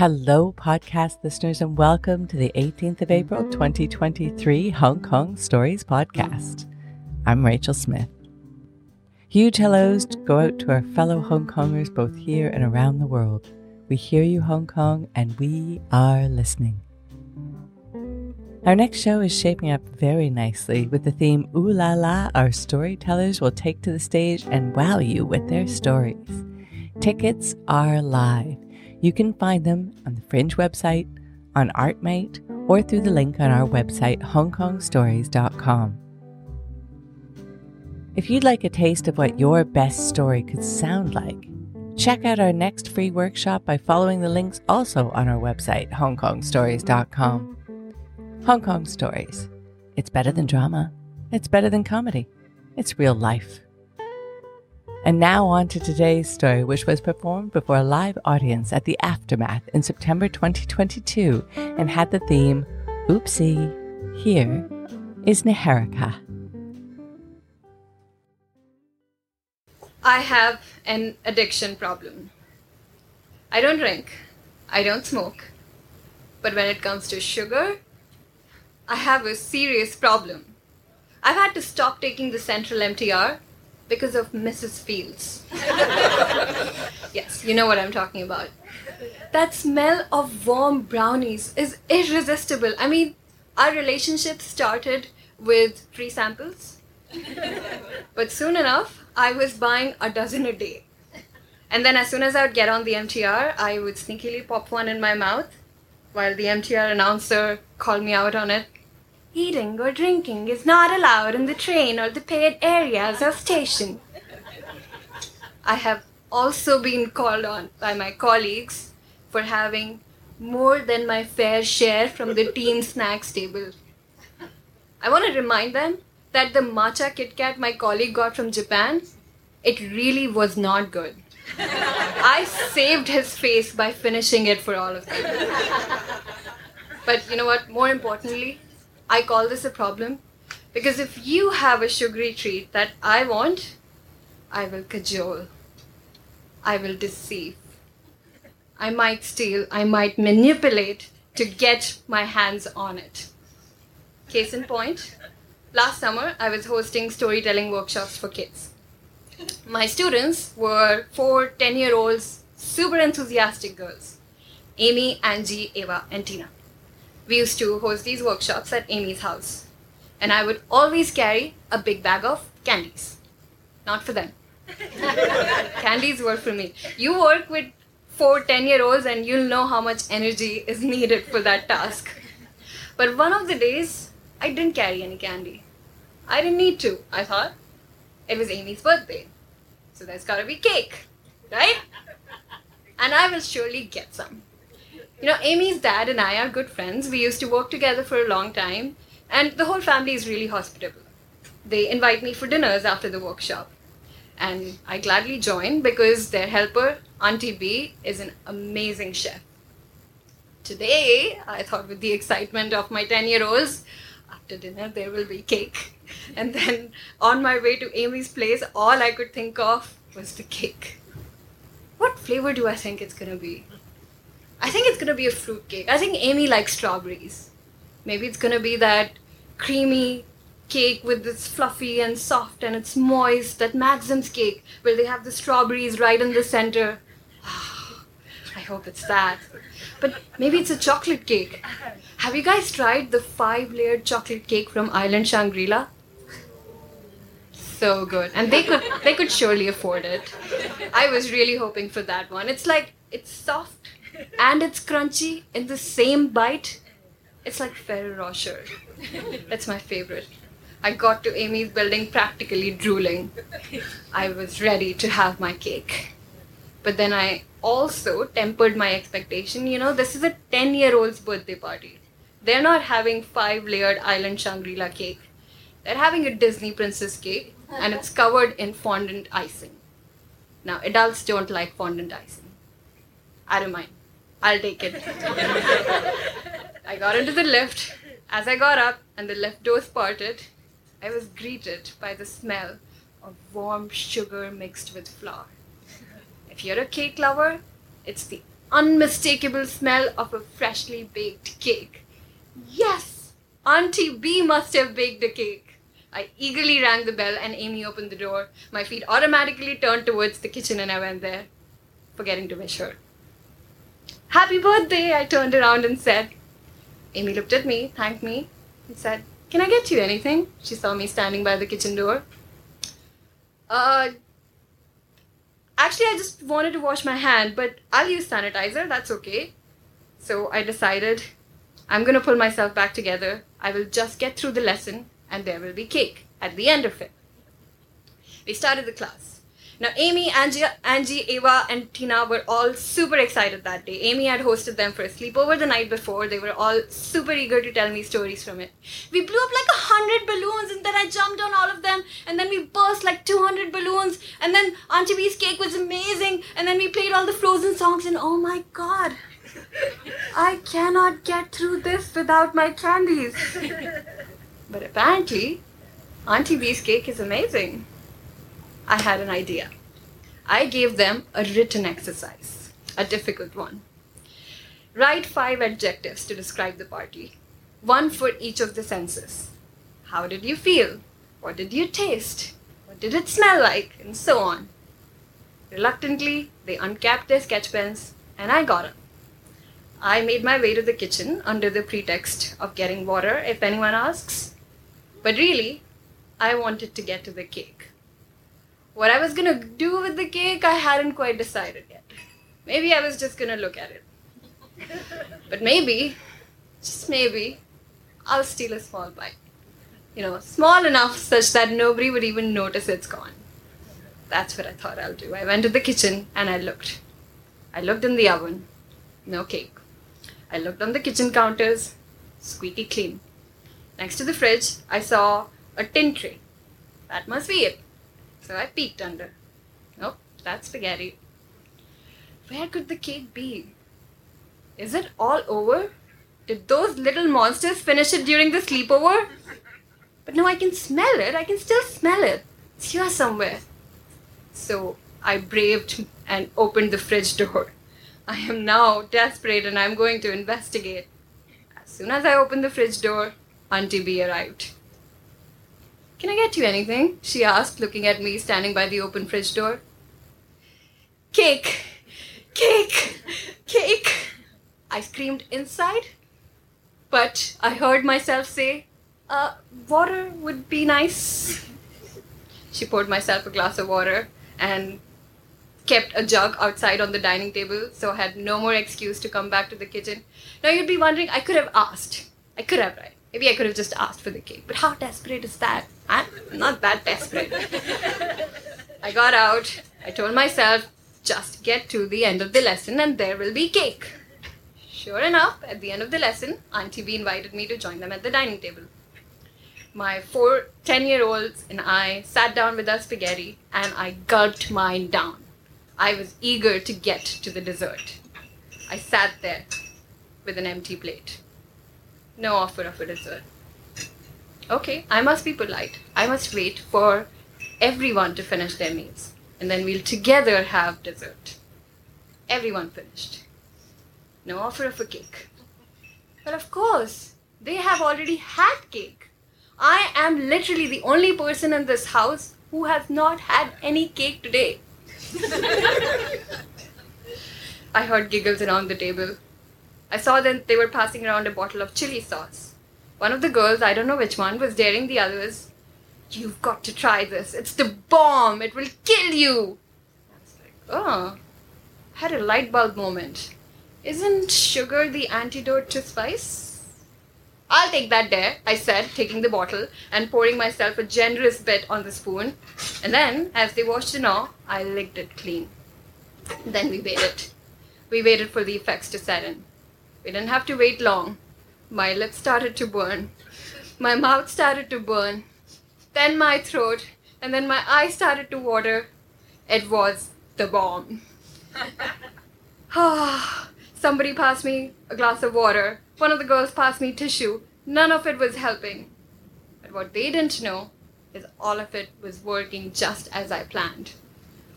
Hello, podcast listeners, and welcome to the 18th of April 2023 Hong Kong Stories Podcast. I'm Rachel Smith. Huge hellos go out to our fellow Hong Kongers both here and around the world. We hear you, Hong Kong, and we are listening. Our next show is shaping up very nicely with the theme Ooh La La, our storytellers will take to the stage and wow you with their stories. Tickets are live. You can find them on the Fringe website, on ArtMate, or through the link on our website, hongkongstories.com. If you'd like a taste of what your best story could sound like, check out our next free workshop by following the links also on our website, hongkongstories.com. Hong Kong Stories. It's better than drama. It's better than comedy. It's real life. And now on to today's story, which was performed before a live audience at the Aftermath in September 2022 and had the theme Oopsie, here is Niharika. I have an addiction problem. I don't drink, I don't smoke, but when it comes to sugar, I have a serious problem. I've had to stop taking the Central MTR because of Mrs. Fields. yes, you know what I'm talking about. That smell of warm brownies is irresistible. I mean, our relationship started with free samples, but soon enough, I was buying a dozen a day. And then, as soon as I would get on the MTR, I would sneakily pop one in my mouth while the MTR announcer called me out on it. Eating or drinking is not allowed in the train or the paid areas of station. I have also been called on by my colleagues for having more than my fair share from the team snacks table. I want to remind them that the matcha Kit Kat my colleague got from Japan, it really was not good. I saved his face by finishing it for all of them. But you know what? More importantly, I call this a problem because if you have a sugary treat that I want, I will cajole. I will deceive. I might steal, I might manipulate to get my hands on it. Case in point, last summer I was hosting storytelling workshops for kids. My students were four 10 year olds, super enthusiastic girls Amy, Angie, Ava, and Tina we used to host these workshops at Amy's house. And I would always carry a big bag of candies. Not for them. candies were for me. You work with four 10 year olds and you'll know how much energy is needed for that task. But one of the days, I didn't carry any candy. I didn't need to, I thought. It was Amy's birthday. So there's gotta be cake, right? And I will surely get some. You know, Amy's dad and I are good friends. We used to work together for a long time, and the whole family is really hospitable. They invite me for dinners after the workshop, and I gladly join because their helper, Auntie B, is an amazing chef. Today, I thought with the excitement of my 10 year olds, after dinner there will be cake. And then on my way to Amy's place, all I could think of was the cake. What flavor do I think it's gonna be? I think it's gonna be a fruit cake. I think Amy likes strawberries. Maybe it's gonna be that creamy cake with this fluffy and soft and it's moist, that Maxim's cake, where they have the strawberries right in the center. I hope it's that. But maybe it's a chocolate cake. Have you guys tried the five layered chocolate cake from Island Shangri La? So good. And they could they could surely afford it. I was really hoping for that one. It's like it's soft and it's crunchy in the same bite. It's like Ferrero Rocher. That's my favorite. I got to Amy's building practically drooling. I was ready to have my cake. But then I also tempered my expectation. You know, this is a 10 year old's birthday party. They're not having five layered island Shangri La cake. They're having a Disney princess cake and it's covered in fondant icing. Now, adults don't like fondant icing. I don't mind. I'll take it. I got into the lift. As I got up and the lift doors parted, I was greeted by the smell of warm sugar mixed with flour. If you're a cake lover, it's the unmistakable smell of a freshly baked cake. Yes, Auntie B must have baked a cake. I eagerly rang the bell and Amy opened the door. My feet automatically turned towards the kitchen and I went there, forgetting to wish her. Happy birthday, I turned around and said. Amy looked at me, thanked me, and said, Can I get you anything? She saw me standing by the kitchen door. Uh, actually, I just wanted to wash my hand, but I'll use sanitizer, that's okay. So I decided I'm gonna pull myself back together. I will just get through the lesson, and there will be cake at the end of it. We started the class. Now, Amy, Angie, Angie, Ava, and Tina were all super excited that day. Amy had hosted them for a sleepover the night before. They were all super eager to tell me stories from it. We blew up like a hundred balloons, and then I jumped on all of them, and then we burst like 200 balloons, and then Auntie B's cake was amazing, and then we played all the Frozen songs, and oh my god, I cannot get through this without my candies. But apparently, Auntie B's cake is amazing. I had an idea. I gave them a written exercise, a difficult one. Write five adjectives to describe the party, one for each of the senses. How did you feel? What did you taste? What did it smell like? And so on. Reluctantly, they uncapped their sketch pens, and I got up. I made my way to the kitchen under the pretext of getting water if anyone asks. But really, I wanted to get to the cake. What I was gonna do with the cake, I hadn't quite decided yet. Maybe I was just gonna look at it. But maybe, just maybe, I'll steal a small bite. You know, small enough such that nobody would even notice it's gone. That's what I thought I'll do. I went to the kitchen and I looked. I looked in the oven. No cake. I looked on the kitchen counters. Squeaky clean. Next to the fridge, I saw a tin tray. That must be it. So I peeked under. Nope, that's spaghetti. Where could the cake be? Is it all over? Did those little monsters finish it during the sleepover? But no, I can smell it. I can still smell it. It's here somewhere. So I braved and opened the fridge door. I am now desperate and I'm going to investigate. As soon as I opened the fridge door, Auntie B arrived. Can I get you anything? she asked, looking at me standing by the open fridge door. Cake! Cake! Cake! I screamed inside, but I heard myself say, uh, water would be nice. She poured myself a glass of water and kept a jug outside on the dining table, so I had no more excuse to come back to the kitchen. Now you'd be wondering, I could have asked. I could have, right? Maybe I could have just asked for the cake. But how desperate is that? I'm not that desperate. I got out. I told myself, just get to the end of the lesson and there will be cake. Sure enough, at the end of the lesson, Auntie B invited me to join them at the dining table. My four 10 year olds and I sat down with our spaghetti and I gulped mine down. I was eager to get to the dessert. I sat there with an empty plate. No offer of a dessert. Okay, I must be polite. I must wait for everyone to finish their meals. And then we'll together have dessert. Everyone finished. No offer of a cake. Well, of course, they have already had cake. I am literally the only person in this house who has not had any cake today. I heard giggles around the table. I saw that they were passing around a bottle of chili sauce. One of the girls, I don't know which one, was daring the others. You've got to try this. It's the bomb. It will kill you. I was like, oh. I had a light bulb moment. Isn't sugar the antidote to spice? I'll take that dare, I said, taking the bottle and pouring myself a generous bit on the spoon. And then, as they washed it off, I licked it clean. Then we waited. We waited for the effects to set in. We didn't have to wait long. My lips started to burn. My mouth started to burn. Then my throat. And then my eyes started to water. It was the bomb. Ah, somebody passed me a glass of water. One of the girls passed me tissue. None of it was helping. But what they didn't know is all of it was working just as I planned.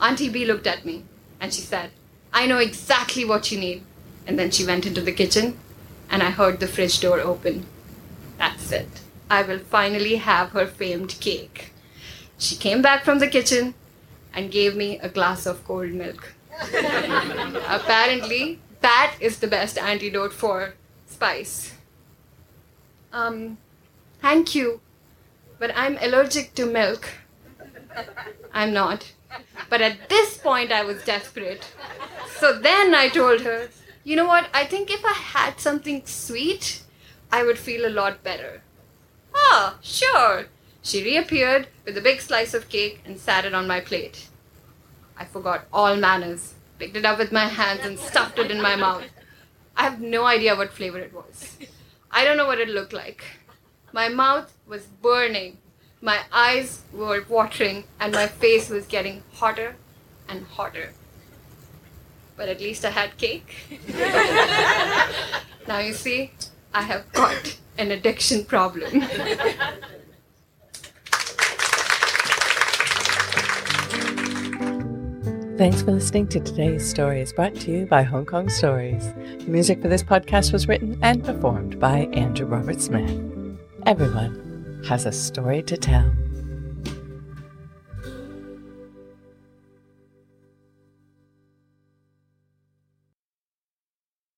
Auntie B looked at me and she said, I know exactly what you need. And then she went into the kitchen and I heard the fridge door open. That's it. I will finally have her famed cake. She came back from the kitchen and gave me a glass of cold milk. Apparently, that is the best antidote for spice. Um, thank you, but I'm allergic to milk. I'm not. But at this point, I was desperate. So then I told her, you know what? I think if I had something sweet, I would feel a lot better. Ah, sure. She reappeared with a big slice of cake and sat it on my plate. I forgot all manners, picked it up with my hands and stuffed it in my mouth. I have no idea what flavor it was. I don't know what it looked like. My mouth was burning, my eyes were watering, and my face was getting hotter and hotter. But at least I had cake. now you see, I have got an addiction problem. Thanks for listening to today's stories brought to you by Hong Kong Stories. The music for this podcast was written and performed by Andrew Robert Smith. Everyone has a story to tell.